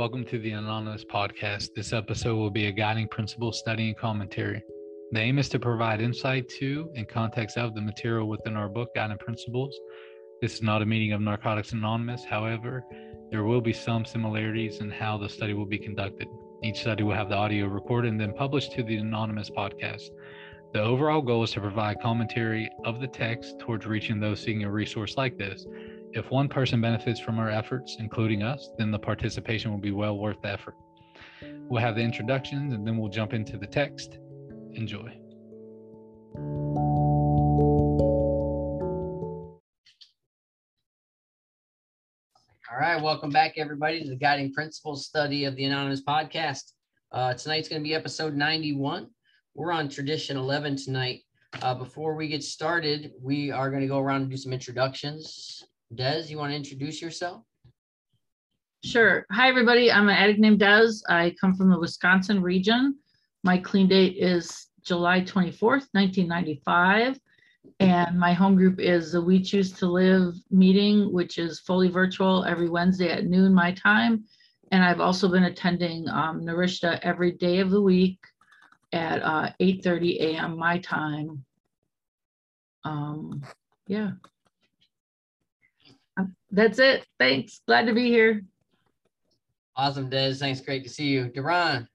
Welcome to the Anonymous Podcast. This episode will be a guiding principle study and commentary. The aim is to provide insight to and context of the material within our book, Guiding Principles. This is not a meeting of Narcotics Anonymous. However, there will be some similarities in how the study will be conducted. Each study will have the audio recorded and then published to the Anonymous Podcast. The overall goal is to provide commentary of the text towards reaching those seeking a resource like this. If one person benefits from our efforts, including us, then the participation will be well worth the effort. We'll have the introductions and then we'll jump into the text. Enjoy. All right, welcome back, everybody, to the Guiding Principles study of the Anonymous Podcast. Uh, tonight's going to be episode 91. We're on tradition 11 tonight. Uh, before we get started, we are going to go around and do some introductions. Des, you want to introduce yourself? Sure. Hi, everybody. I'm an addict named Des. I come from the Wisconsin region. My clean date is July 24th, 1995. And my home group is the We Choose to Live meeting, which is fully virtual every Wednesday at noon, my time. And I've also been attending um, Narishta every day of the week at uh, 8.30 a.m. my time. Um, yeah. That's it. Thanks. Glad to be here. Awesome, Des. Thanks. Great to see you. Duran.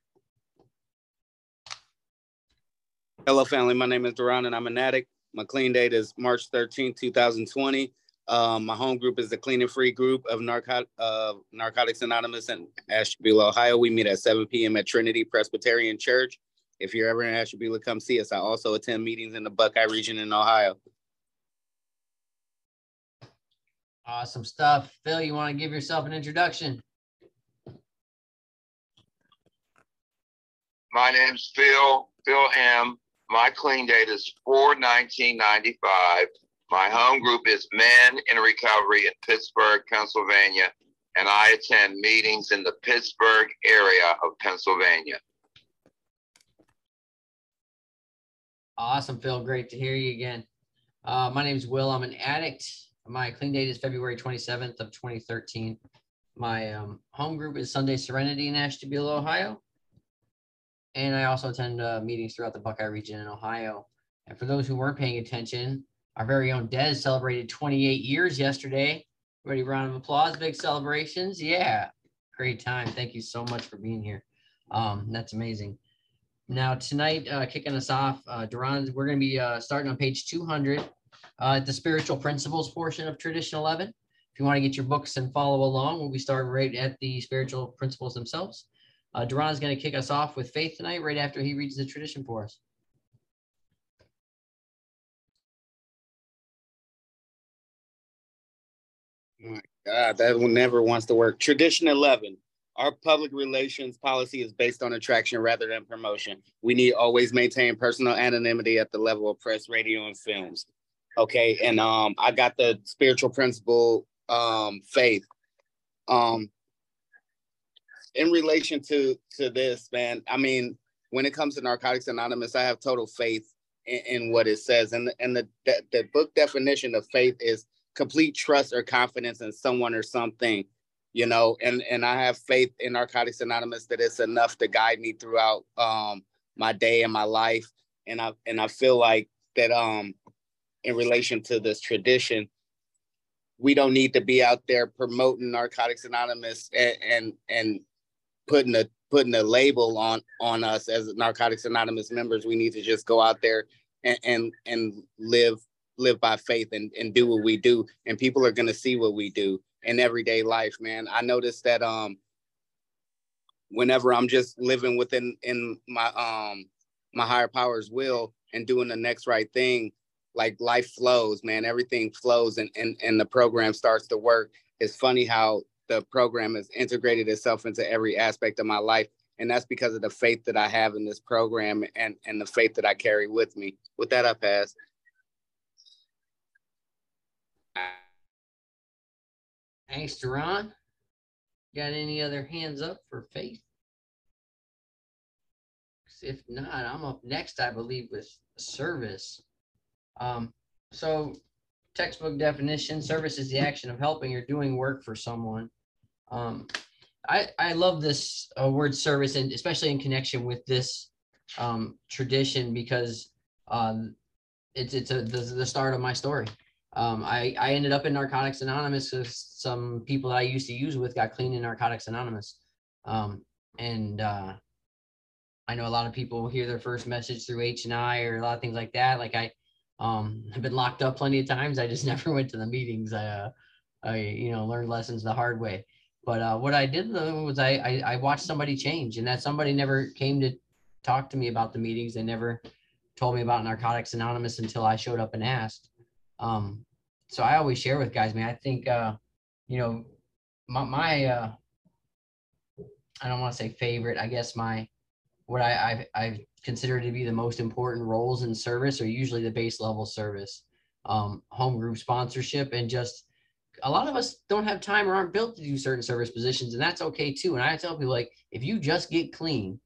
Hello, family. My name is Duran, and I'm an addict. My clean date is March 13, 2020. Um, my home group is the Clean and Free group of Narcot- uh, Narcotics Anonymous in Ashtabula, Ohio. We meet at 7 p.m. at Trinity Presbyterian Church. If you're ever in Ashtabula, come see us. I also attend meetings in the Buckeye region in Ohio. Awesome stuff. Phil, you want to give yourself an introduction? My name's Phil, Phil M. My clean date is 4 1995. My home group is Men in Recovery in Pittsburgh, Pennsylvania, and I attend meetings in the Pittsburgh area of Pennsylvania. Awesome, Phil. Great to hear you again. Uh, my name is Will. I'm an addict. My clean date is February 27th of 2013. My um, home group is Sunday Serenity in Ashtabula, Ohio. And I also attend uh, meetings throughout the Buckeye region in Ohio. And for those who weren't paying attention, our very own Des celebrated 28 years yesterday. Ready, round of applause, big celebrations. Yeah, great time. Thank you so much for being here. Um, that's amazing. Now tonight, uh, kicking us off, uh, Duran, we're going to be uh, starting on page 200 uh, the spiritual principles portion of tradition 11. If you want to get your books and follow along, we'll be starting right at the spiritual principles themselves. Uh, Duran is going to kick us off with faith tonight, right after he reads the tradition for us. My God, that never wants to work. Tradition 11. Our public relations policy is based on attraction rather than promotion. We need always maintain personal anonymity at the level of press, radio, and films. Okay, and um, I got the spiritual principle, um, faith. Um, in relation to to this, man, I mean, when it comes to Narcotics Anonymous, I have total faith in, in what it says, and and the, the the book definition of faith is complete trust or confidence in someone or something you know? And and i have faith in narcotics anonymous that it's enough to guide me throughout um my day and my life. And i and i feel like that um in relation to this tradition we don't need to be out there promoting narcotics anonymous and and, and putting a putting a label on on us as narcotics anonymous members. We need to just go out there and and, and live live by faith and, and do what we do. And people are going to see what we do in everyday life man. I noticed that um whenever i'm just living within in my um my higher powers will and doing the next right thing like life flows man everything flows and and, and the program starts to work it's funny how the program has integrated itself into every aspect of my life and that's because of the faith that i have in this program and and the faith that i carry with me with that i pass Thanks, Duran. Got any other hands up for faith? If not, I'm up next, I believe, with service. Um, so textbook definition, service is the action of helping or doing work for someone. Um, I, I love this uh, word service and especially in connection with this um, tradition because um, it's it's a, the, the start of my story. Um, I, I ended up in Narcotics Anonymous because some people that I used to use with got clean in Narcotics Anonymous. Um, and uh, I know a lot of people hear their first message through H and I or a lot of things like that. Like I, um, I've been locked up plenty of times. I just never went to the meetings. I, uh, I, you know, learned lessons the hard way. But uh, what I did though was I, I, I watched somebody change, and that somebody never came to talk to me about the meetings. They never told me about Narcotics Anonymous until I showed up and asked. Um, so I always share with guys, man. I think, uh, you know, my, my uh, I don't want to say favorite. I guess my what I I, I consider to be the most important roles in service are usually the base level service, um, home group sponsorship, and just a lot of us don't have time or aren't built to do certain service positions, and that's okay too. And I tell people like, if you just get clean,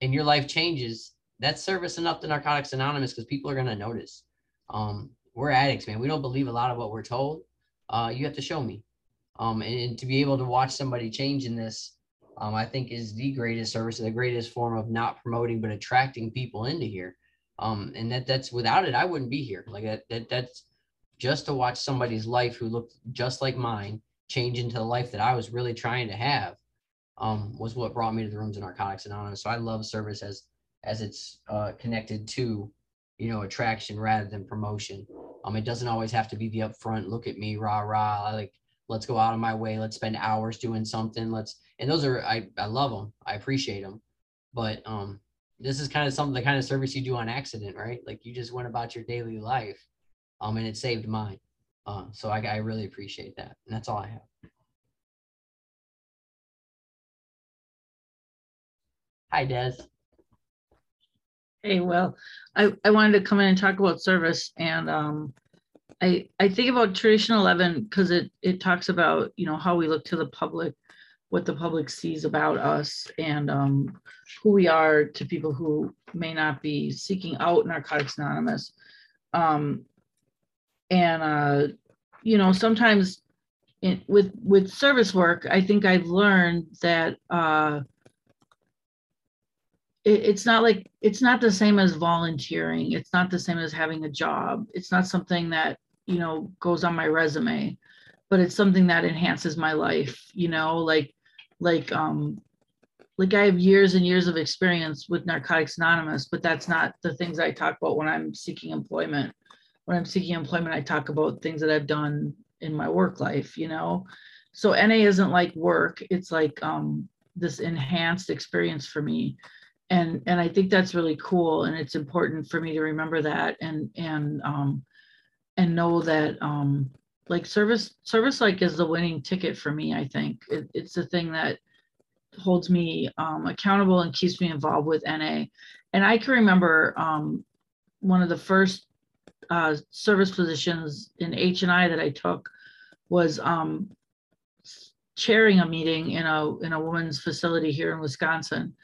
and your life changes, that's service enough to Narcotics Anonymous because people are going to notice. Um, we're addicts, man. We don't believe a lot of what we're told. Uh, you have to show me. Um, and, and, to be able to watch somebody change in this, um, I think is the greatest service, the greatest form of not promoting but attracting people into here. Um, and that that's without it, I wouldn't be here. Like that, that that's just to watch somebody's life who looked just like mine change into the life that I was really trying to have. Um, was what brought me to the rooms of Narcotics Anonymous. So I love service as as it's uh, connected to you know attraction rather than promotion um it doesn't always have to be the upfront look at me rah rah like let's go out of my way let's spend hours doing something let's and those are i i love them i appreciate them but um this is kind of something the kind of service you do on accident right? Like you just went about your daily life um and it saved mine. Uh, so I, I really appreciate that and that's all i have. Hi des. Hey, well, I, I wanted to come in and talk about service and um, I, I think about tradition 11 because it, it talks about, you know, how we look to the public, what the public sees about us and um, who we are to people who may not be seeking out Narcotics Anonymous. Um, and, uh, you know, sometimes in, with, with service work, I think I've learned that uh, it, it's not like it's not the same as volunteering. It's not the same as having a job. It's not something that you know goes on my resume but it's something that enhances my life you know like like um like i have years and years of experience with narcotics anonymous but that's not the things i talk about when i'm seeking employment. When i'm seeking employment i talk about things that i've done in my work life you know? So na isn't like work. It's like um this enhanced experience for me and and i think that's really cool and it's important for me to remember that and and um and know that um like service service like is the winning ticket for me i think. It, it's the thing that holds me um, accountable and keeps me involved with na and i can remember um one of the first uh, service positions in h and i that i took was um chairing a meeting in a in a woman's facility here in wisconsin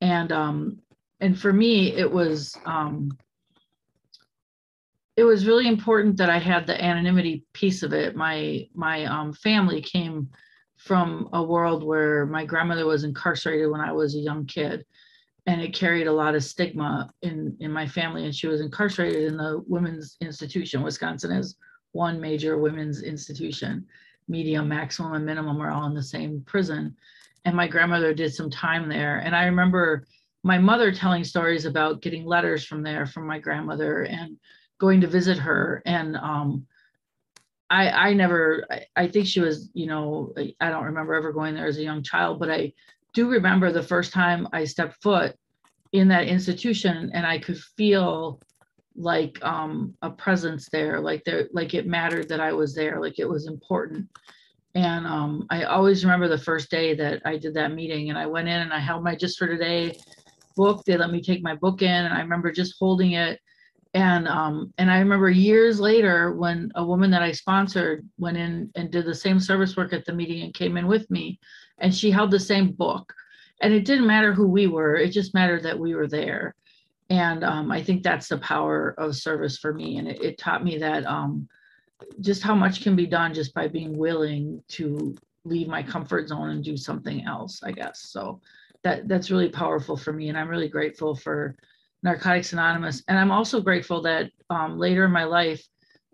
and um and for me it was um it was really important that i had the anonymity piece of it. My my um family came from a world where my grandmother was incarcerated when i was a young kid and it carried a lot of stigma in in my family and she was incarcerated in the women's institution. Wisconsin is one major women's institution. Medium maximum and minimum are all in the same prison and my grandmother did some time there. And I remember my mother telling stories about getting letters from there from my grandmother and going to visit her. And um, I, I never, I, I think she was, you know, I don't remember ever going there as a young child, but I do remember the first time I stepped foot in that institution and I could feel like um, a presence there, like there, like it mattered that I was there, like it was important. And um, I always remember the first day that I did that meeting and I went in and I held my just for today book. They let me take my book in and I remember just holding it. And um, and I remember years later when a woman that I sponsored went in and did the same service work at the meeting and came in with me and she held the same book. And it didn't matter who we were, it just mattered that we were there. And um, I think that's the power of service for me. And it, it taught me that um, just how much can be done just by being willing to leave my comfort zone and do something else, I guess. So that that's really powerful for me. And I'm really grateful for Narcotics Anonymous. And I'm also grateful that um, later in my life,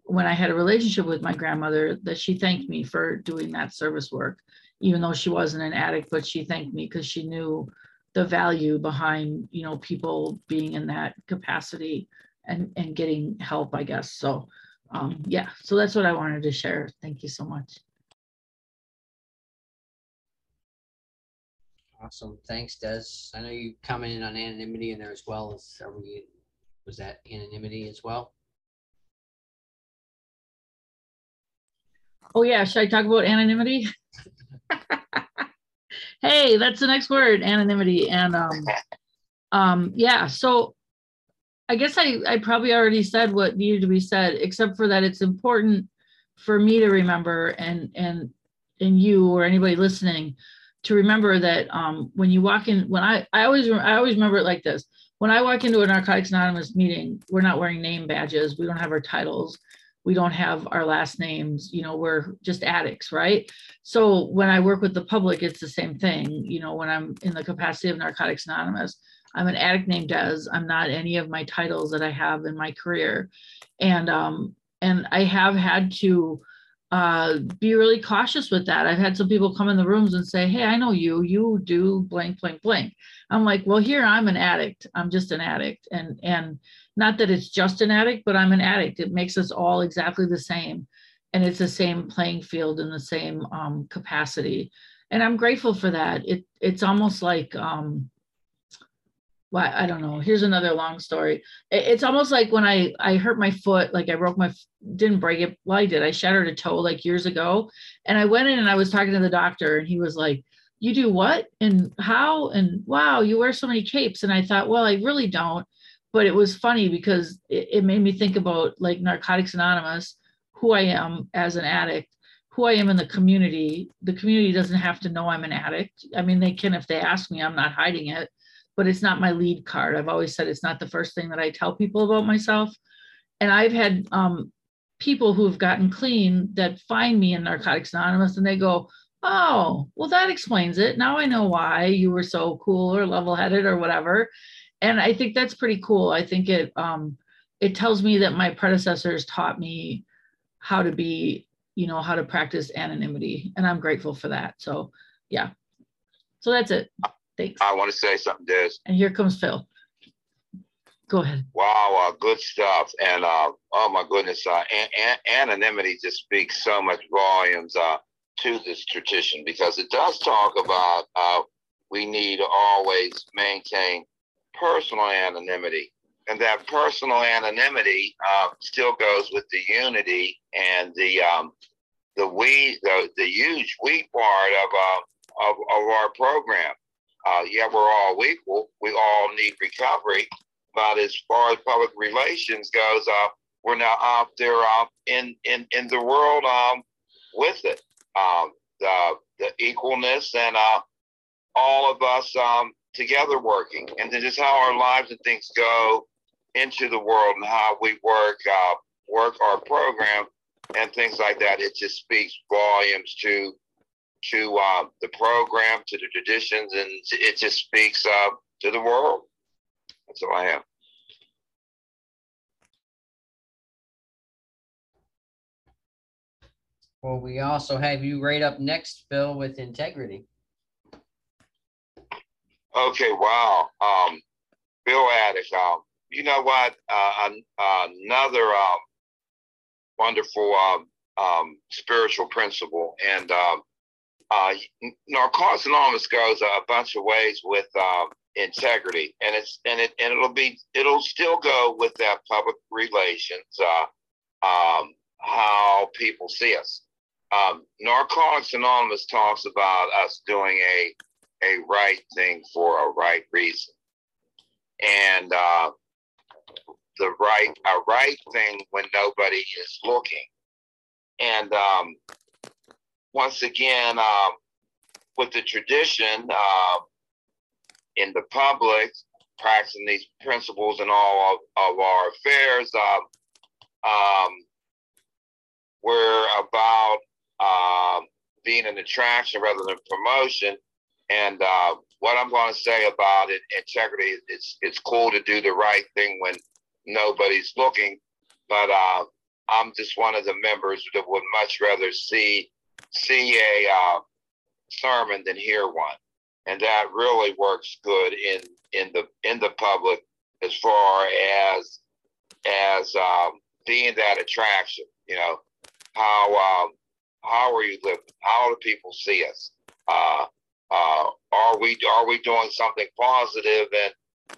when I had a relationship with my grandmother, that she thanked me for doing that service work, even though she wasn't an addict, but she thanked me because she knew the value behind, you know, people being in that capacity and, and getting help, I guess. So um, yeah, so that's what I wanted to share. Thank you so much. Awesome. Thanks, Des. I know you commented on anonymity in there as well. Is, are we, was that anonymity as well? Oh yeah, should I talk about anonymity? hey, that's the next word, anonymity. And um, um, yeah, so I guess I, I probably already said what needed to be said, except for that it's important for me to remember and and and you or anybody listening to remember that um, when you walk in, when I I always I always remember it like this. When I walk into a Narcotics Anonymous meeting, we're not wearing name badges. We don't have our titles. We don't have our last names. You know, we're just addicts, right? So when I work with the public, it's the same thing. You know, when I'm in the capacity of Narcotics Anonymous, I'm an addict named Des. I'm not any of my titles that I have in my career, and um, and I have had to uh, be really cautious with that. I've had some people come in the rooms and say, Hey, I know you, you do blank, blank, blank. I'm like, well, here I'm an addict. I'm just an addict. And, and not that it's just an addict, but I'm an addict. It makes us all exactly the same. And it's the same playing field in the same um, capacity. And I'm grateful for that. It, it's almost like, um, well, I don't know. Here's another long story. It's almost like when I I hurt my foot, like I broke my didn't break it. Well, I did. I shattered a toe like years ago, and I went in and I was talking to the doctor, and he was like, "You do what and how and wow, you wear so many capes." And I thought, well, I really don't. But it was funny because it, it made me think about like Narcotics Anonymous, who I am as an addict, who I am in the community. The community doesn't have to know I'm an addict. I mean, they can if they ask me. I'm not hiding it but it's not my lead card. I've always said it's not the first thing that I tell people about myself. And I've had um, people who've gotten clean that find me in Narcotics Anonymous and they go, Oh, well, that explains it. Now I know why you were so cool or level headed or whatever. And I think that's pretty cool. I think it um, it tells me that my predecessors taught me how to be, you know, how to practice anonymity. And I'm grateful for that. So yeah. So that's it. Thanks. I want to say something, Des. And here comes Phil. Go ahead. Wow, uh, good stuff. And uh, oh my goodness, uh, an- an- anonymity just speaks so much volumes uh, to this tradition because it does talk about uh, we need to always maintain personal anonymity. And that personal anonymity uh, still goes with the unity and the um, the we the, the huge we part of, uh, of of our program uh, yeah, we're all equal. We all need recovery. But as far as public relations goes, uh, we're now out there uh, in, in, in the world um, with it. Um, the, the equalness and uh, all of us um, together working. And then just how our lives and things go into the world and how we work, uh, work our program and things like that. It just speaks volumes to to uh, the program, to the traditions, and it just speaks uh, to the world. That's all I have. Well, we also have you right up next, Phil, with integrity. Okay, wow. Um, Phil Addict, um, you know what? Uh, another um, wonderful um, um, spiritual principle, and um, uh, Narcotics Anonymous goes a bunch of ways with um, integrity, and it's and it and it'll be it'll still go with that public relations, uh, um, how people see us. Um, Narcotics Anonymous talks about us doing a a right thing for a right reason, and uh, the right a right thing when nobody is looking, and um, once again, um, with the tradition uh, in the public, practicing these principles in all of, of our affairs, um, um, we're about um, being an attraction rather than promotion. And uh, what I'm going to say about it, integrity, it's it's cool to do the right thing when nobody's looking, but uh, I'm just one of the members that would much rather see see a uh, sermon than hear one, and that really works good in in the in the public as far as as um, being that attraction. You know how um, how are you living? How do people see us? Uh, uh, are we are we doing something positive and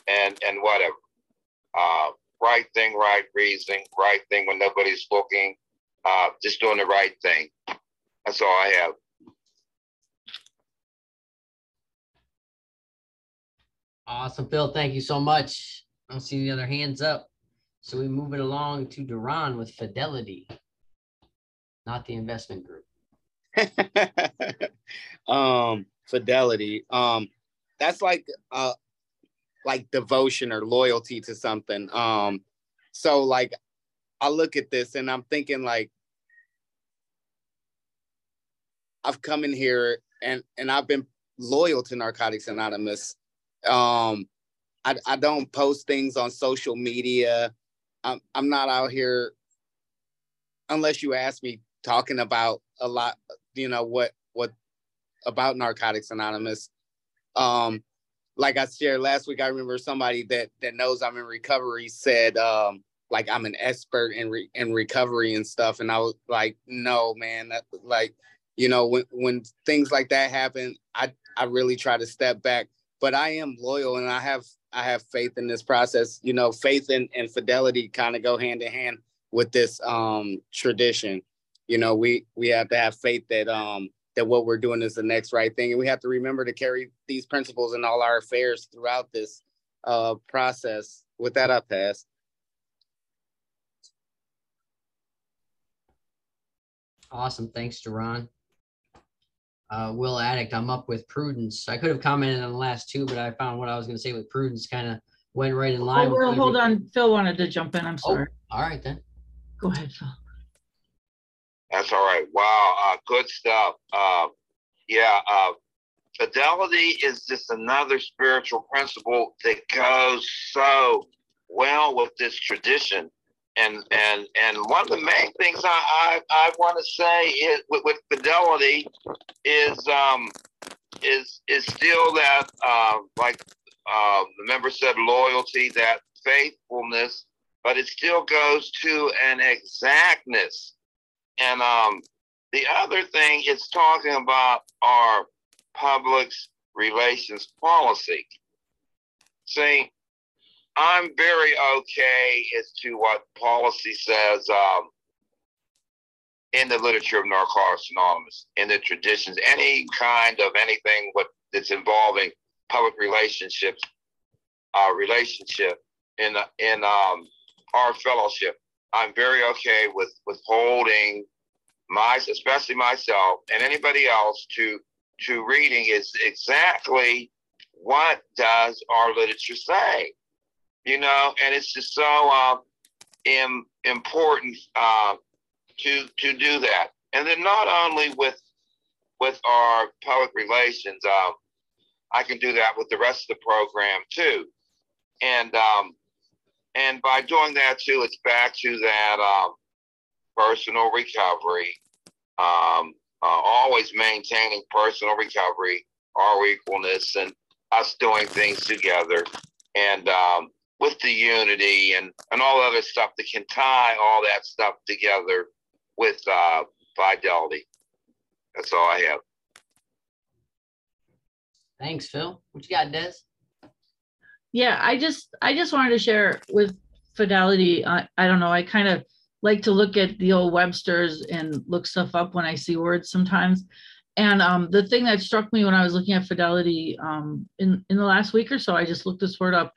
and and whatever? Uh, right thing, right reason, right thing when nobody's looking. Uh, just doing the right thing. That's all I have. Awesome, Phil. Thank you so much. I don't see the other hands up. So we move it along to Duran with Fidelity, not the investment group. um, fidelity. Um, that's like uh like devotion or loyalty to something. Um, so like I look at this and I'm thinking like I've come in here and and I've been loyal to Narcotics Anonymous. Um, I, I don't post things on social media. I'm I'm not out here unless you ask me talking about a lot, you know, what what about Narcotics Anonymous. Um, like I shared last week, I remember somebody that that knows I'm in recovery said um, like I'm an expert in re- in recovery and stuff, and I was like, no, man, that like you know when when things like that happen, I I really try to step back, but I am loyal and I have I have faith in this process. You know, faith and, and fidelity kind of go hand in hand with this um tradition. You know, we we have to have faith that um that what we're doing is the next right thing. And we have to remember to carry these principles in all our affairs throughout this uh, process. With that, I pass. Awesome. Thanks, Duran. Uh, Will Addict, I'm up with Prudence. I could have commented on the last two, but I found what I was going to say with Prudence kind of went right in line. Oh, with well, hold on, Phil wanted to jump in, I'm Oh, sorry. all right then. Go ahead, Phil. That's all right. Wow, uh, good stuff. Uh, yeah, uh, fidelity is just another spiritual principle that goes so well with this tradition. And and and one of the main things I I, I want to say is with, with fidelity is um is is still that uh, like uh, the member said loyalty, that faithfulness, but it still goes to an exactness. And um, the other thing is talking about our public relations policy. See, I'm very okay as to what policy says um, in the literature of Narcotics Anonymous, in the traditions, any kind of anything what that's involving public relationships, uh, relationship in in um, our fellowship. I'm very okay with withholding my, especially myself and anybody else to to reading is exactly what does our literature say, you know, and it's just so uh, Im- important uh, to to do that, and then not only with with our public relations, um, I can do that with the rest of the program too, and um, and by doing that too, it's back to that um, personal recovery, um, uh, always maintaining personal recovery, our equalness, and us doing things together, and um, with the unity and and all other stuff that can tie all that stuff together with uh, fidelity. That's all I have. Thanks, Phil. What you got, Des? Yeah, I just, I just wanted to share with Fidelity, I, I don't know, I kind of like to look at the old Webster's and look stuff up when I see words sometimes. And um, the thing that struck me when I was looking at Fidelity um, in, in the last week or so, I just looked this word up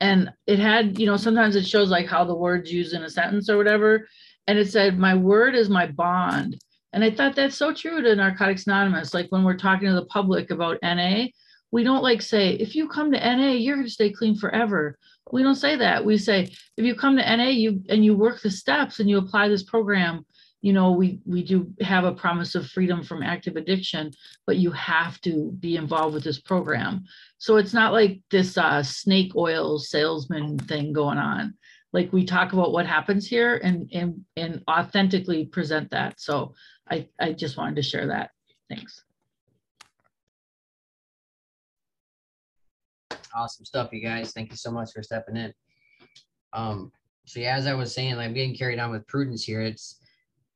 and it had, you know, sometimes it shows like how the word's used in a sentence or whatever. And it said, my word is my bond. And I thought that's so true to Narcotics Anonymous. Like when we're talking to the public about NA, we don't like say, if you come to NA, you're going to stay clean forever. We don't say that. We say, if you come to NA you and you work the steps and you apply this program, you know, we, we do have a promise of freedom from active addiction, but you have to be involved with this program. So it's not like this uh, snake oil salesman thing going on. Like we talk about what happens here and, and, and authentically present that. So I, I just wanted to share that. Thanks. Awesome stuff, you guys. Thank you so much for stepping in. Um, so yeah, as I was saying, I'm getting carried on with prudence here. It's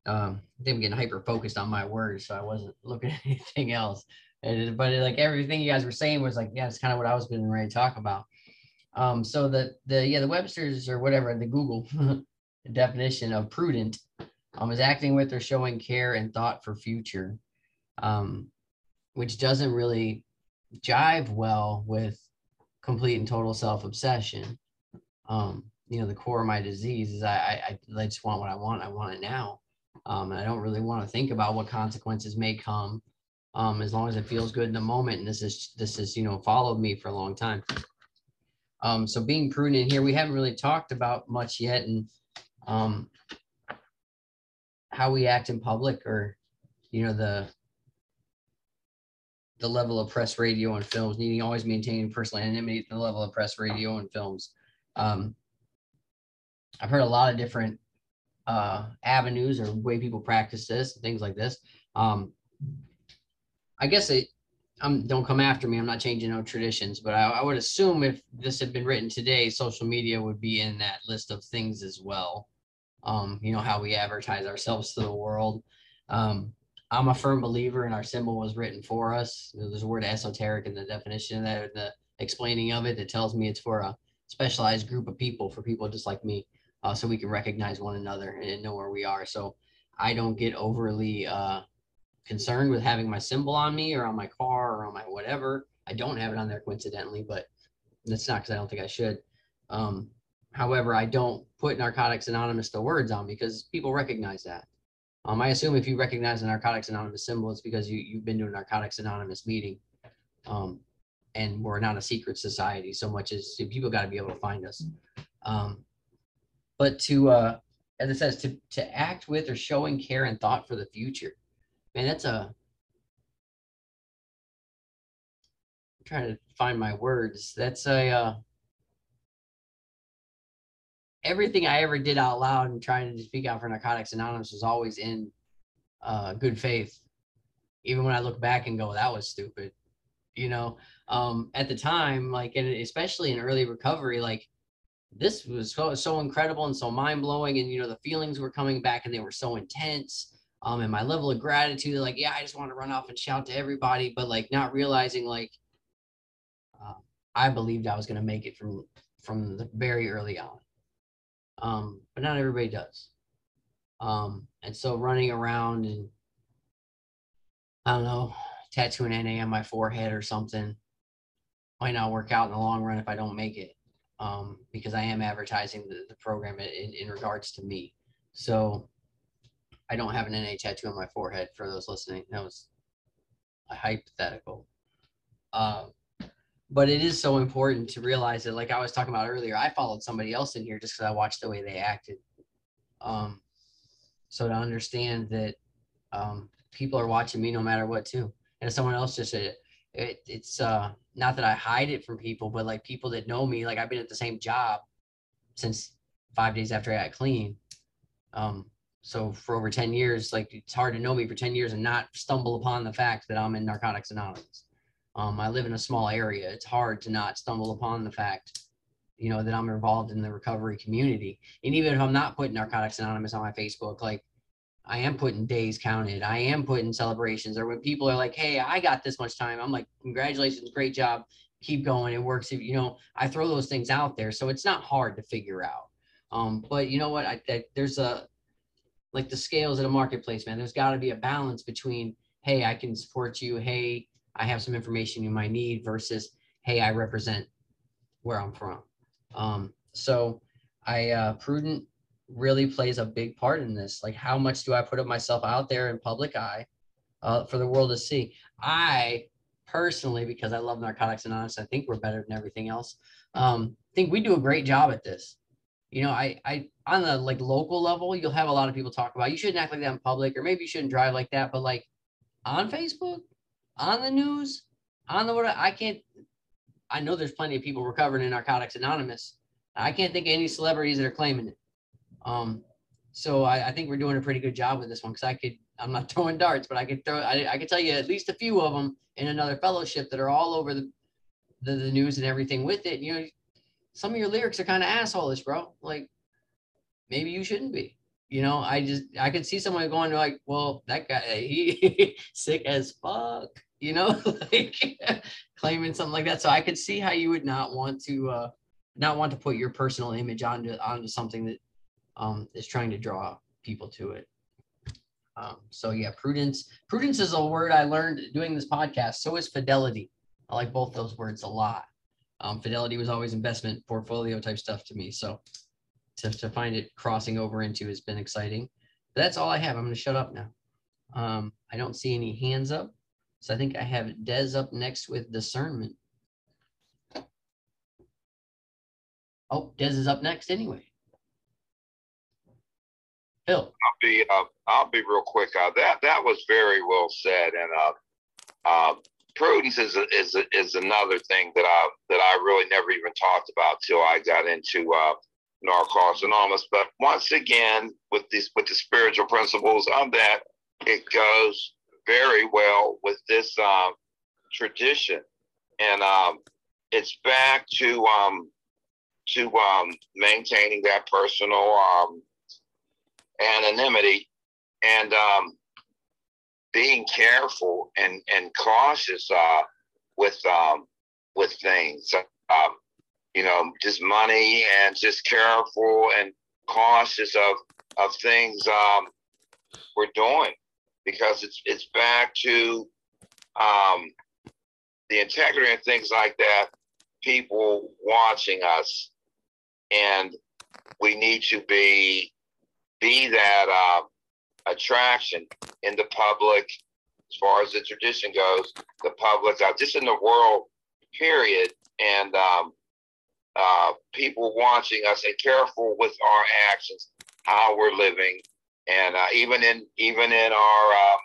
um, I think I'm getting hyper focused on my words, so I wasn't looking at anything else. And, but like everything you guys were saying was like, yeah, it's kind of what I was getting ready to talk about. Um, so the the yeah the Webster's or whatever the Google definition of prudent um, is acting with or showing care and thought for future, um, which doesn't really jive well with complete and total self obsession. Um, you know, the core of my disease is I, I I just want what I want. I want it now. Um, and I don't really want to think about what consequences may come um, as long as it feels good in the moment. And this is, this is, you know, followed me for a long time. Um, so being prudent here, we haven't really talked about much yet and um, how we act in public or, you know, the, the level of press, radio, and films, needing always maintain personal anonymity the level of press, radio, and films. Um, I've heard a lot of different uh, avenues or way people practice this, things like this. Um, I guess it, um, don't come after me. I'm not changing no traditions, but I, I, would assume if this had been written today, social media would be in that list of things as well. Um, you know how we advertise ourselves to the world. Um, I'm a firm believer, and our symbol was written for us. There's a word esoteric in the definition of that, the explaining of it that tells me it's for a specialized group of people, for people just like me uh, so we can recognize one another and know where we are. So I don't get overly uh, concerned with having my symbol on me or on my car or on my whatever. I don't have it on there coincidentally, but that's not because I don't think I should. Um, however, I don't put Narcotics Anonymous the words on because people recognize that. Um, I assume if you recognize the Narcotics Anonymous symbol, it's because you, you've been to a Narcotics Anonymous meeting. Um, and we're not a secret society so much as people got to be able to find us. Um, but to uh as it says to to act with or showing care and thought for the future man that's a I'm trying to find my words that's a uh everything i ever did out loud and trying to speak out for narcotics anonymous was always in uh good faith even when i look back and go that was stupid you know um at the time like and especially in early recovery like this was so, so incredible and so mind blowing. And, you know, the feelings were coming back and they were so intense. Um, and my level of gratitude, like, yeah, I just want to run off and shout to everybody, but like not realizing like, uh, I believed I was going to make it from, from the very early on. Um, but not everybody does. Um, and so running around and I don't know, tattooing NA on my forehead or something might not work out in the long run if I don't make it um, because I am advertising the, the program in, in regards to me. So I don't have an NA tattoo on my forehead for those listening. That was a hypothetical. Um, but it is so important to realize that, like I was talking about earlier, I followed somebody else in here just because I watched the way they acted. Um, so to understand that um, people are watching me no matter what, too. And if someone else just said it, it it's uh, not that I hide it from people, but like people that know me, like I've been at the same job since five days after I got clean. Um, so for over 10 years, like it's hard to know me for 10 years and not stumble upon the fact that I'm in Narcotics Anonymous. Um, I live in a small area. It's hard to not stumble upon the fact, you know, that I'm involved in the recovery community. And even if I'm not putting Narcotics Anonymous on my Facebook, like I am putting days counted. I am putting celebrations. Or when people are like, "Hey, I got this much time," I'm like, "Congratulations, great job, keep going. It works." If you know, I throw those things out there, so it's not hard to figure out. Um, but you know what? I, I there's a like the scales at a marketplace, man. There's got to be a balance between, "Hey, I can support you." Hey, I have some information you might need versus, "Hey, I represent where I'm from." Um, so, I uh, prudent really plays a big part in this. Like, how much do I put of myself out there in public eye uh, for the world to see? I personally, because I love Narcotics Anonymous, I think we're better than everything else. Um, think we do a great job at this. You know, I, I on the like local level, you'll have a lot of people talk about you shouldn't act like that in public, or maybe you shouldn't drive like that. But like on Facebook, on the news, on the what I can't. I know there's plenty of people recovering in Narcotics Anonymous. I can't think of any celebrities that are claiming it. Um, so I, I think we're doing a pretty good job with this one because I could. I'm not throwing darts, but I could throw. I, I could tell you at least a few of them in another fellowship that are all over the the, the news and everything with it. You know, some of your lyrics are kind of assholeish, bro. Like maybe you shouldn't be. You know, I just I could see someone going like, well, that guy he sick as fuck. You know, like claiming something like that. So I could see how you would not want to uh not want to put your personal image onto onto something that um is trying to draw people to it. Um, so yeah, prudence. Prudence is a word I learned doing this podcast. So is fidelity. I like both those words a lot. Um, fidelity was always investment portfolio type stuff to me. So to, to find it crossing over into has been exciting. But that's all I have. I'm going to shut up now. Um, I don't see any hands up. So I think I have Des up next with discernment. Oh, Des is up next anyway. Phil. I'll be uh, I'll be real quick. Uh, that that was very well said, and uh, prudence is is is another thing that I that I really never even talked about till I got into uh, Narcotics Anonymous. But once again, with these with the spiritual principles of that, it goes very well with this um, tradition, and um, it's back to um, to um, maintaining that personal um, anonymity and um, being careful and, and cautious uh, with um, with things. You know, just money and just careful and cautious of of things um, we're doing because it's it's back to um, the integrity and things like that. People watching us, and we need to be be that uh, attraction in the public, as far as the tradition goes, the public, uh, just in the world, period, and um, uh, people watching us and careful with our actions, how we're living, and uh, even in even in our um,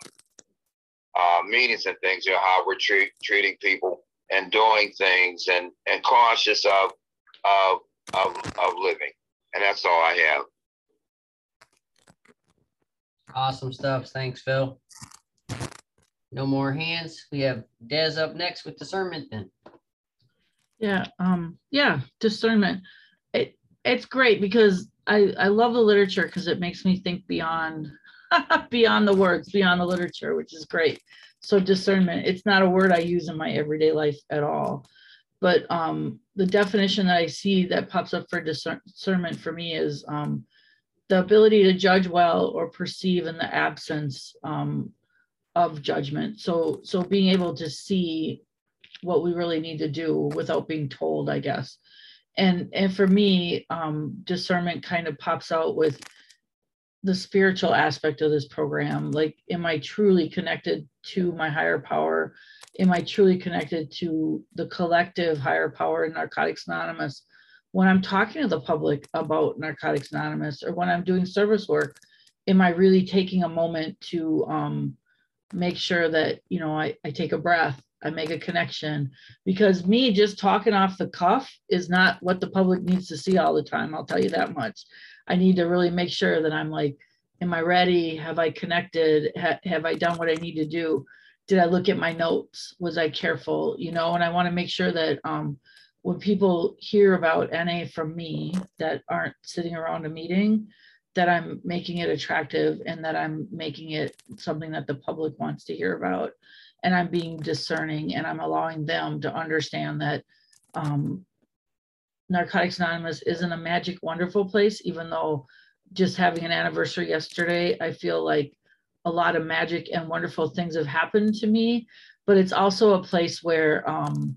uh, meetings and things, you know, how we're treat, treating people and doing things, and and cautious of of of, of living, and that's all I have. Awesome stuff. Thanks, Phil. No more hands. We have Des up next with discernment then. Yeah, um, yeah, discernment. It it's great because I I love the literature because it makes me think beyond beyond the words, beyond the literature, which is great. So discernment, it's not a word I use in my everyday life at all. But um, the definition that I see that pops up for discernment for me is um, the ability to judge well or perceive in the absence um, of judgment. So, so being able to see what we really need to do without being told, I guess. And and for me, um, discernment kind of pops out with the spiritual aspect of this program. Like, am I truly connected to my higher power? Am I truly connected to the collective higher power in Narcotics Anonymous? when I'm talking to the public about Narcotics Anonymous or when I'm doing service work, am I really taking a moment to um, make sure that, you know, I, I take a breath, I make a connection? Because me just talking off the cuff is not what the public needs to see all the time. I'll tell you that much. I need to really make sure that I'm like, am I ready? Have I connected? Ha- have I done what I need to do? Did I look at my notes? Was I careful? You know, and I want to make sure that um, when people hear about NA from me that aren't sitting around a meeting, that I'm making it attractive and that I'm making it something that the public wants to hear about. And I'm being discerning and I'm allowing them to understand that um, Narcotics Anonymous isn't a magic, wonderful place, even though just having an anniversary yesterday, I feel like a lot of magic and wonderful things have happened to me. But it's also a place where um,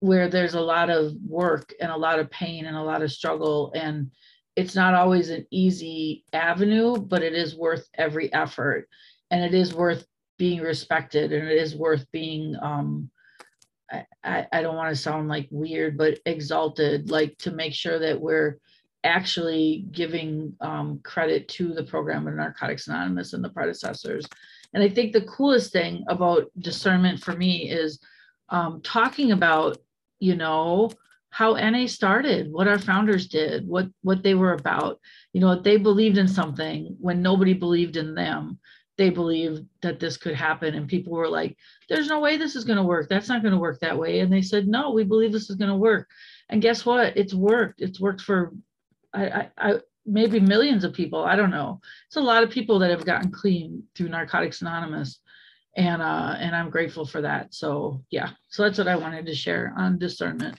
where there's a lot of work and a lot of pain and a lot of struggle and it's not always an easy avenue but it is worth every effort and it is worth being respected and it is worth being um I, I don't want to sound like weird but exalted like to make sure that we're actually giving um, credit to the program of Narcotics Anonymous and the predecessors. And I think the coolest thing about discernment for me is um, talking about, you know, how NA started, what our founders did, what what they were about. You know, they believed in something when nobody believed in them. They believed that this could happen, and people were like, "There's no way this is going to work. That's not going to work that way." And they said, "No, we believe this is going to work." And guess what? It's worked. It's worked for, I, I, I maybe millions of people. I don't know. It's a lot of people that have gotten clean through Narcotics Anonymous, and uh, and I'm grateful for that. So yeah, so that's what I wanted to share on discernment.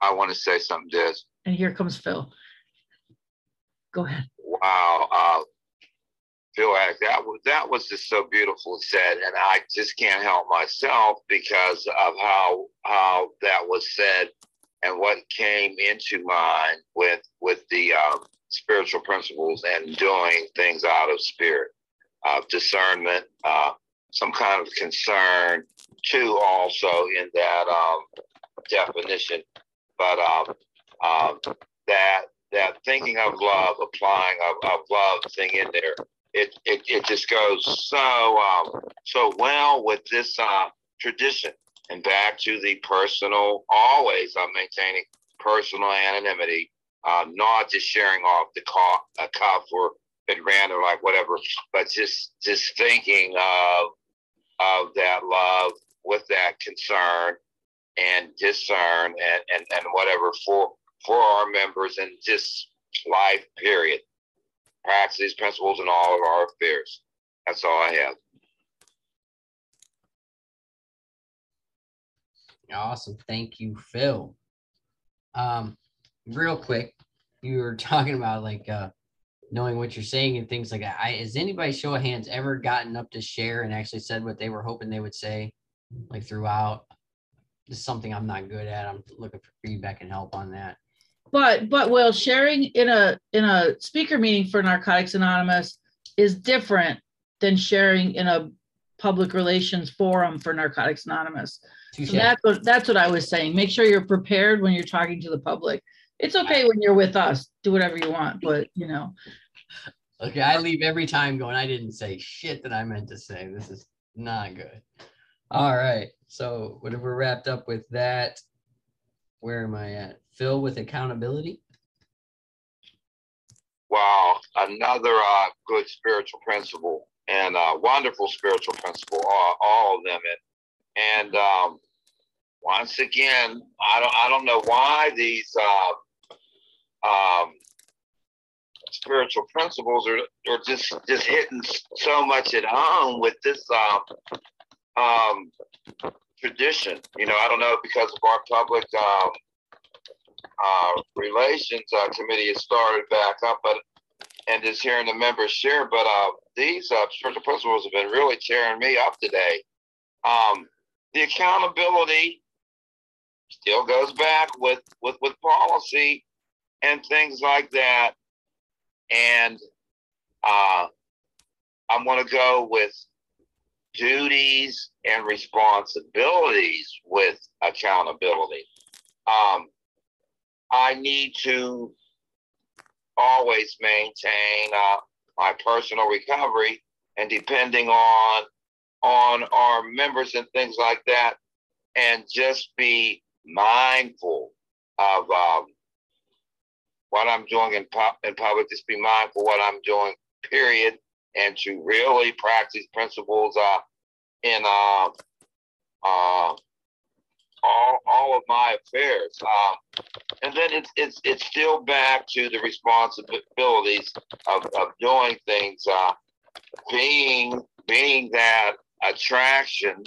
I want to say something, Des. And here comes Phil. Go ahead. Wow, uh, Phil, that was that was just so beautiful said, and I just can't help myself because of how how that was said and what came into mind with with the um, spiritual principles and doing things out of spirit, uh, discernment, uh, some kind of concern, too, also in that um, definition. But um, um, that that thinking of love, applying of, of love thing in there, it, it, it just goes so um, so well with this uh, tradition. And back to the personal, always I'm maintaining personal anonymity, uh, not just sharing off the cuff, a cuff or at random, like whatever, but just just thinking of of that love with that concern and discern and, and, and whatever for for our members and just life period practice these principles in all of our affairs that's all i have. Awesome. Thank you phil. Um real quick you were talking about like uh knowing what you're saying and things like that. I, has anybody show of hands ever gotten up to share and actually said what they were hoping they would say like throughout? Is something I'm not good at. I'm looking for feedback and help on that. But but well, sharing in a in a speaker meeting for Narcotics Anonymous is different than sharing in a public relations forum for Narcotics Anonymous. So that's what that's what I was saying. Make sure you're prepared when you're talking to the public. It's okay when you're with us. Do whatever you want, but you know. Okay, I leave every time going, I didn't say shit that I meant to say. This is not good. All right. So when we're wrapped up with that, where am I at? Phil with accountability. Wow, another uh, good spiritual principle and wonderful spiritual principle, all, all of them. And, and um, once again, I don't I don't know why these uh, um, spiritual principles are, are just just hitting so much at home with this uh, um, tradition. You know, I don't know because of our public um, uh, relations uh, committee has started back up, but and is hearing the members share. But uh, these uh, principles have been really tearing me up today. Um, the accountability still goes back with with with policy and things like that, and uh, I'm going to go with duties and responsibilities with accountability. Um, I need to always maintain uh, my personal recovery, and depending on on our members and things like that, and just be mindful of um, what I'm doing in, pu- in public. Just be mindful what I'm doing. Period and to really practice principles uh, in uh, uh, all, all of my affairs. Um, and then it's, it's, it's still back to the responsibilities of, of doing things, uh, being, being that attraction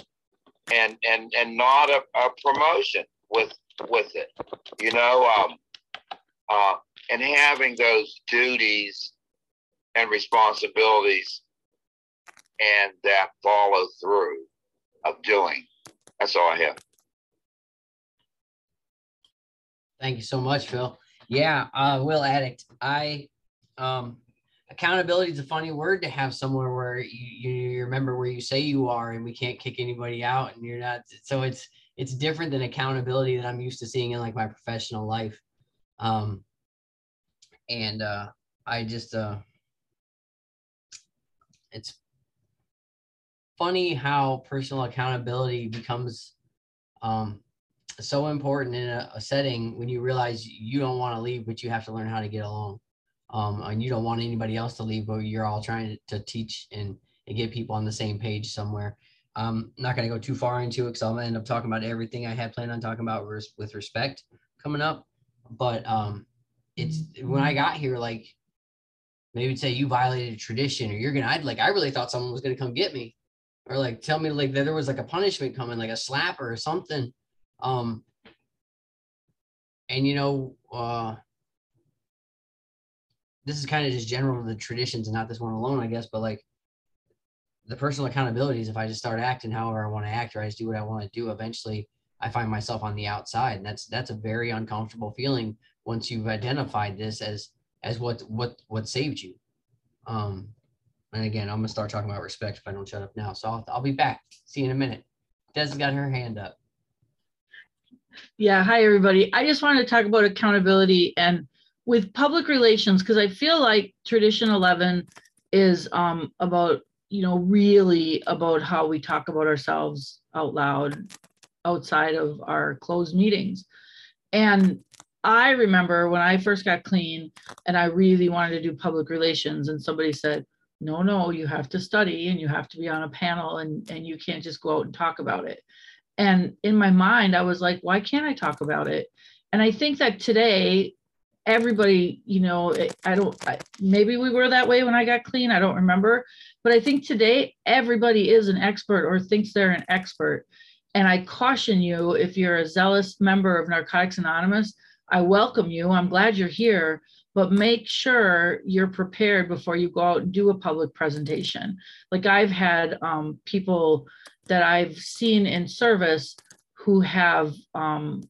and, and, and not a, a promotion with, with it, you know, um, uh, and having those duties and responsibilities and that follow through of doing. That's all I have. Thank you so much, Phil. Yeah, uh, Will Addict. I um, accountability is a funny word to have somewhere where you, you remember where you say you are, and we can't kick anybody out, and you're not. So it's it's different than accountability that I'm used to seeing in like my professional life. Um, and uh, I just uh, it's funny how personal accountability becomes um, so important in a, a, setting when you realize you don't want to leave, but you have to learn how to get along. Um, and you don't want anybody else to leave, but you're all trying to, to teach and, and get people on the same page somewhere. I'm not going to go too far into it because to end up talking about everything I had planned on talking about res- with respect coming up. But um, it's when I got here, like maybe say you violated a tradition or you're gonna I'd like I really thought someone was gonna come get me or like tell me like that there was like a punishment coming like a slap or something. Um and you know uh this is kind of just general the traditions and not this one alone I guess but like the personal accountability is if I just start acting however I want to act or I just do what I want to do eventually I find myself on the outside. And that's that's a very uncomfortable feeling once you've identified this as as what what what saved you. Um, and again, I'm gonna start talking about respect if I don't shut up now. So I'll, I'll be back. See you in a minute. Des got her hand up. Yeah, hi everybody. I just wanted to talk about accountability and with public relations because I feel like tradition 11 is um, about you know really about how we talk about ourselves out loud outside of our closed meetings. And I remember when I first got clean and I really wanted to do public relations, and somebody said, No, no, you have to study and you have to be on a panel and, and you can't just go out and talk about it. And in my mind, I was like, Why can't I talk about it? And I think that today, everybody, you know, eh, I don't, I, maybe we were that way when I got clean. I don't remember. But I think today, everybody is an expert or thinks they're an expert. And I caution you if you're a zealous member of Narcotics Anonymous, I welcome you. I'm glad you're here, but make sure you're prepared before you go out and do a public presentation. Like I've had um, people that I've seen in service who have um,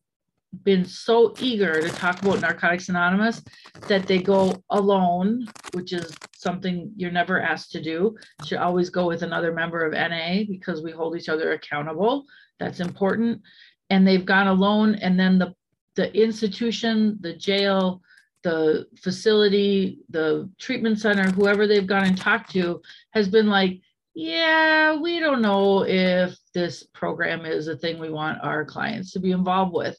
been so eager to talk about Narcotics Anonymous that they go alone, which is something you're never asked to do. You should always go with another member of NA because we hold each other accountable. That's important. And they've gone alone, and then the the institution, the jail, the facility, the treatment center, whoever they've gone and talked to has been like, yeah, we don't know if this program is a thing we want our clients to be involved with.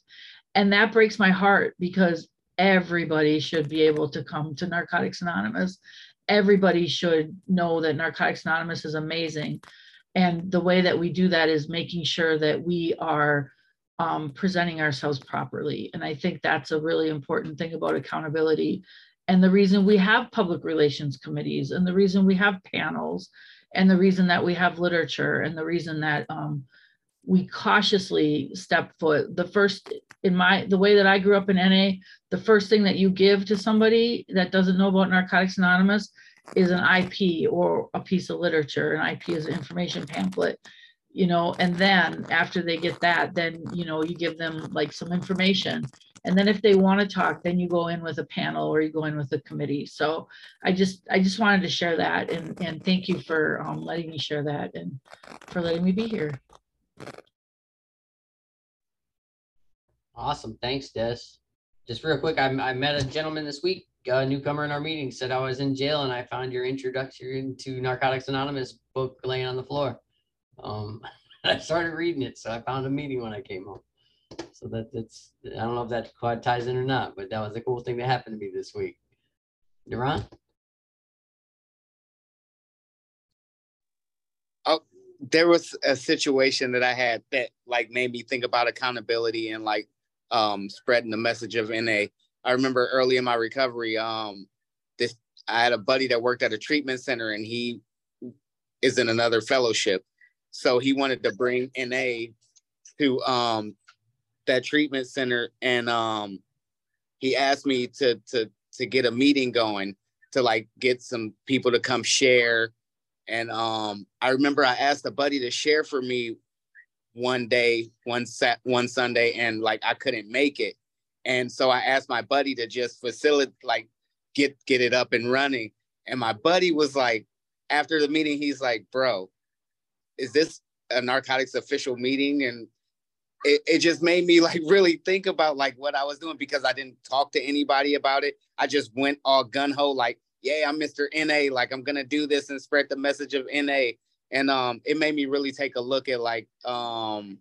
And that breaks my heart because everybody should be able to come to Narcotics Anonymous. Everybody should know that Narcotics Anonymous is amazing. And the way that we do that is making sure that we are um, presenting ourselves properly. And I think that's a really important thing about accountability. And the reason we have public relations committees, and the reason we have panels, and the reason that we have literature, and the reason that um, we cautiously step foot. The first, in my, the way that I grew up in NA, the first thing that you give to somebody that doesn't know about Narcotics Anonymous is an IP or a piece of literature. An IP is an information pamphlet you know, and then after they get that, then, you know, you give them like some information. And then if they want to talk, then you go in with a panel or you go in with a committee. So I just, I just wanted to share that and, and thank you for um, letting me share that and for letting me be here. Awesome. Thanks, Des. Just real quick, I, I met a gentleman this week, a newcomer in our meeting, said I was in jail and I found your introduction to Narcotics Anonymous book laying on the floor. Um, I started reading it, so I found a meeting when I came home. So that that's I don't know if that quite ties in or not, but that was a cool thing that happened to me this week. Duran? Oh, there was a situation that I had that like made me think about accountability and like um spreading the message of NA. I remember early in my recovery, um, this I had a buddy that worked at a treatment center and he is in another fellowship so he wanted to bring NA to um, that treatment center, and um, he asked me to to to get a meeting going to like get some people to come share. And um, I remember I asked a buddy to share for me one day, one set, one Sunday, and like I couldn't make it, and so I asked my buddy to just facilitate, like get get it up and running. And my buddy was like, after the meeting, he's like, "Bro, is this a narcotics official meeting? And it, it just made me like really think about like what I was doing because I didn't talk to anybody about it. I just went all gun ho, like, yeah, I'm Mr. NA, like I'm gonna do this and spread the message of NA. And um, it made me really take a look at like um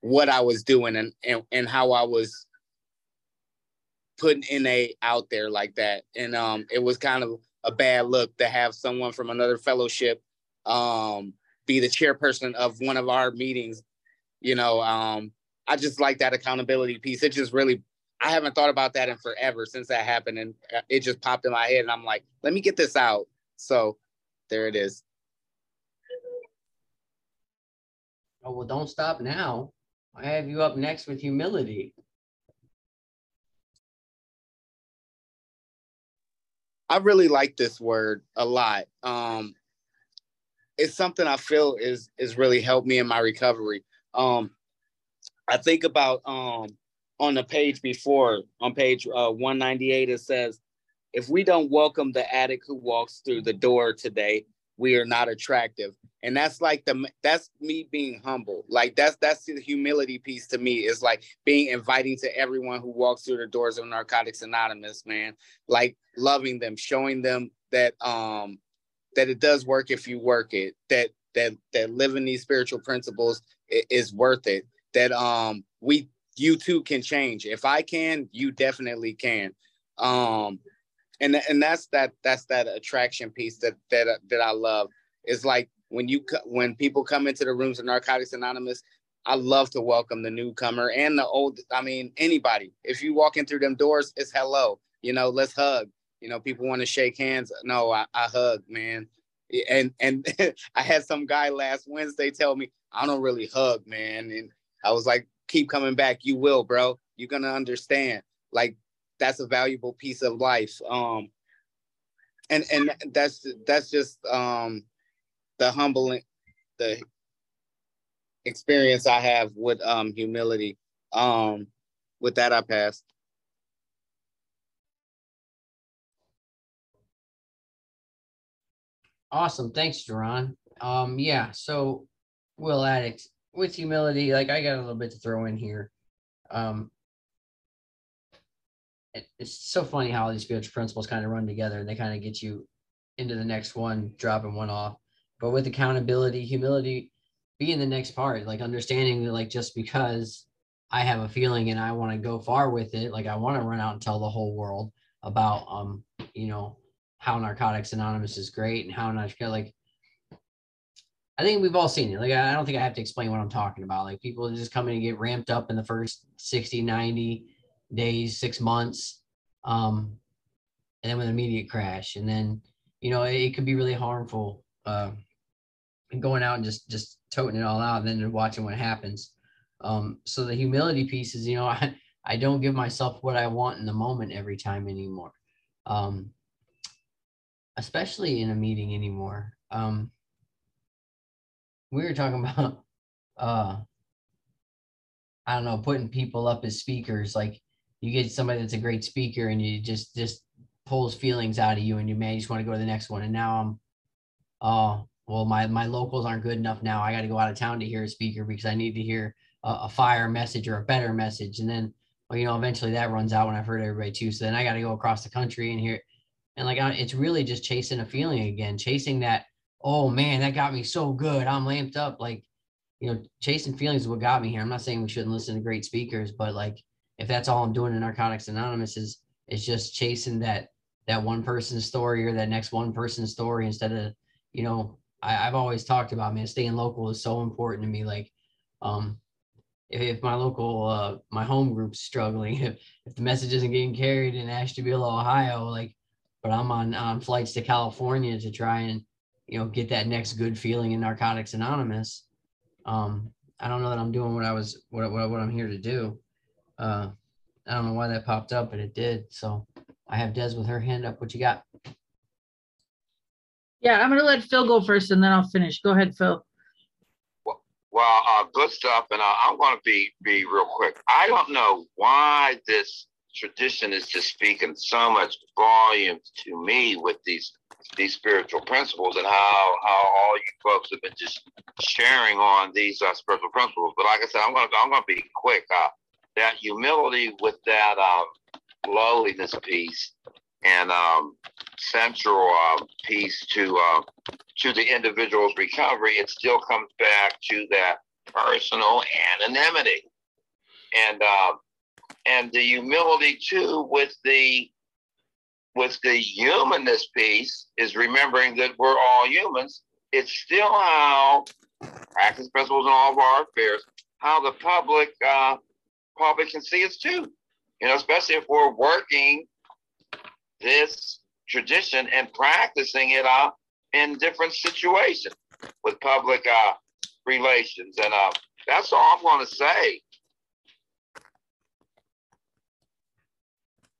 what I was doing and and, and how I was putting NA out there like that. And um, it was kind of a bad look to have someone from another fellowship um, be the chairperson of one of our meetings. You know, um, I just like that accountability piece. It just really, I haven't thought about that in forever since that happened. And uh, it just popped in my head. And I'm like, let me get this out. So there it is. Oh, well, don't stop now. I have you up next with humility. I really like this word a lot. Um, it's something I feel is is really helped me in my recovery. Um, I think about um, on the page before, on page uh, 198, it says, "If we don't welcome the addict who walks through the door today, we are not attractive." And that's like the that's me being humble. Like that's that's the humility piece to me is like being inviting to everyone who walks through the doors of Narcotics Anonymous, man. Like loving them, showing them that um that it does work if you work it that that that living these spiritual principles is worth it that um we you too can change. If i can you definitely can. Um and and that's that that's that attraction piece that that that i love. It's like when you when people come into the rooms of narcotics anonymous i love to welcome the newcomer and the old i mean anybody. If you walk in through them doors it's hello you know let's hug you know, people want to shake hands. No, I, I hug, man. And and I had some guy last Wednesday tell me I don't really hug, man. And I was like, keep coming back. You will, bro. You're gonna understand. Like that's a valuable piece of life. Um, and and that's that's just um the humbling the experience I have with um humility. Um, with that, I passed. Awesome. Thanks, Jerron. Um, yeah, so Will Addict with humility, like I got a little bit to throw in here. Um, it, it's so funny how these spiritual principles kind of run together and they kind of get you into the next one, dropping one off. But with accountability, humility being the next part, like understanding that like just because I have a feeling and I want to go far with it, like I want to run out and tell the whole world about um, you know, how Narcotics Anonymous is great and how not like I think we've all seen it. Like I don't think I have to explain what I'm talking about. Like people just come in and get ramped up in the first 60, 90 days, six months. Um, and then with immediate crash. And then, you know, it, it could be really harmful. Uh, going out and just just toting it all out and then watching what happens. Um, so the humility piece is, you know, I, I don't give myself what I want in the moment every time anymore. Um, especially in a meeting anymore. Um, we were talking about, uh, I don't know, putting people up as speakers. Like you get somebody that's a great speaker and you just just pulls feelings out of you, and you man, you just want to go to the next one. And now I'm, oh, well, my my locals aren't good enough now. I got to go out of town to hear a speaker because I need to hear a, a fire message or a better message. And then, well, you know, eventually that runs out when I've heard everybody too. So then I got to go across the country and hear and like it's really just chasing a feeling again, chasing that. Oh man, that got me so good. I'm lamped up. Like, you know, chasing feelings is what got me here. I'm not saying we shouldn't listen to great speakers, but like, if that's all I'm doing in Narcotics Anonymous is is just chasing that that one person's story or that next one person's story instead of, you know, I, have always talked about man, staying local is so important to me. Like, um, if, if my local uh my home group's struggling, if if the message isn't getting carried in Ashtabula, Ohio, like but I'm on on flights to California to try and you know get that next good feeling in Narcotics Anonymous. Um, I don't know that I'm doing what I was what what, what I'm here to do. Uh, I don't know why that popped up, but it did. So I have Des with her hand up. What you got? Yeah, I'm gonna let Phil go first, and then I'll finish. Go ahead, Phil. Well, uh, good stuff, and uh, I'm going to be be real quick. I don't know why this tradition is just speaking so much volume to me with these these spiritual principles and how how all you folks have been just sharing on these uh, spiritual principles. But like I said, I'm gonna I'm gonna be quick. Uh, that humility with that um, lowliness piece and um, central uh, piece to uh, to the individual's recovery, it still comes back to that personal anonymity and uh, and the humility too with the with the humanness piece is remembering that we're all humans. It's still how practice principles in all of our affairs, how the public uh, public can see us too. You know, especially if we're working this tradition and practicing it uh, in different situations with public uh, relations. And uh, that's all I want to say.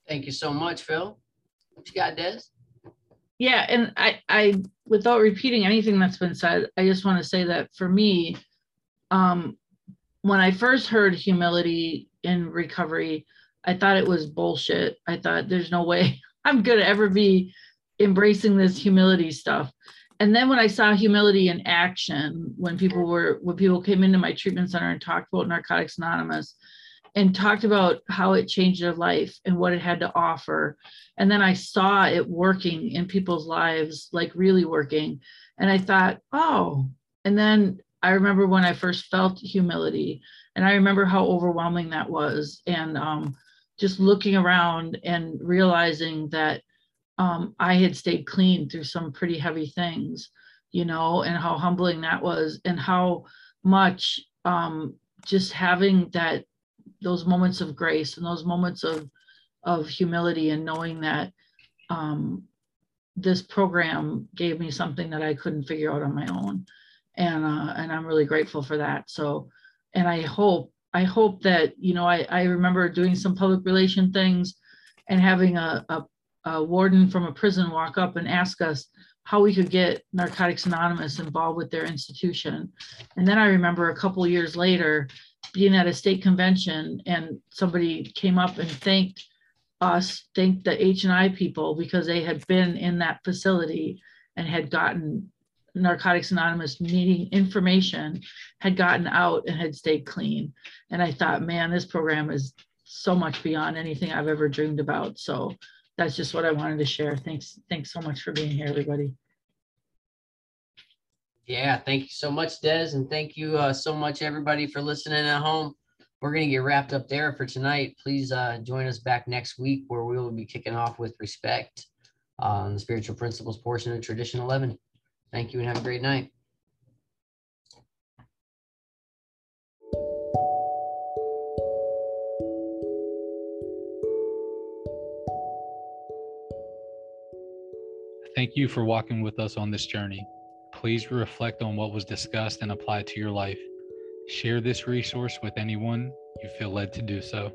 Thank you so much, Phil. What you got, Des? Yeah, and I, I, without repeating anything that's been said, I just want to say that for me, um, when I first heard humility in recovery, I thought it was bullshit. I thought there's no way I'm gonna ever be embracing this humility stuff. And then when I saw humility in action, when people were when people came into my treatment center and talked about Narcotics Anonymous, and talked about how it changed their life and what it had to offer. And then I saw it working in people's lives, like really working. And I thought, oh, and then I remember when I first felt humility, and I remember how overwhelming that was. And um, just looking around and realizing that um, I had stayed clean through some pretty heavy things, you know, and how humbling that was, and how much um, just having that those moments of grace and those moments of of humility and knowing that um, this program gave me something that I couldn't figure out on my own, and uh, and I'm really grateful for that. So, and I hope I hope that you know I I remember doing some public relation things, and having a, a, a warden from a prison walk up and ask us how we could get Narcotics Anonymous involved with their institution, and then I remember a couple years later being at a state convention and somebody came up and thanked us, thanked the H and I people because they had been in that facility and had gotten Narcotics Anonymous meeting information, had gotten out and had stayed clean. And I thought, man, this program is so much beyond anything I've ever dreamed about. So that's just what I wanted to share. Thanks. Thanks so much for being here, everybody. Yeah, thank you so much, Des, and thank you uh, so much, everybody, for listening at home. We're going to get wrapped up there for tonight. Please uh, join us back next week where we will be kicking off with respect on the spiritual principles portion of Tradition 11. Thank you and have a great night. Thank you for walking with us on this journey. Please reflect on what was discussed and apply it to your life. Share this resource with anyone you feel led to do so.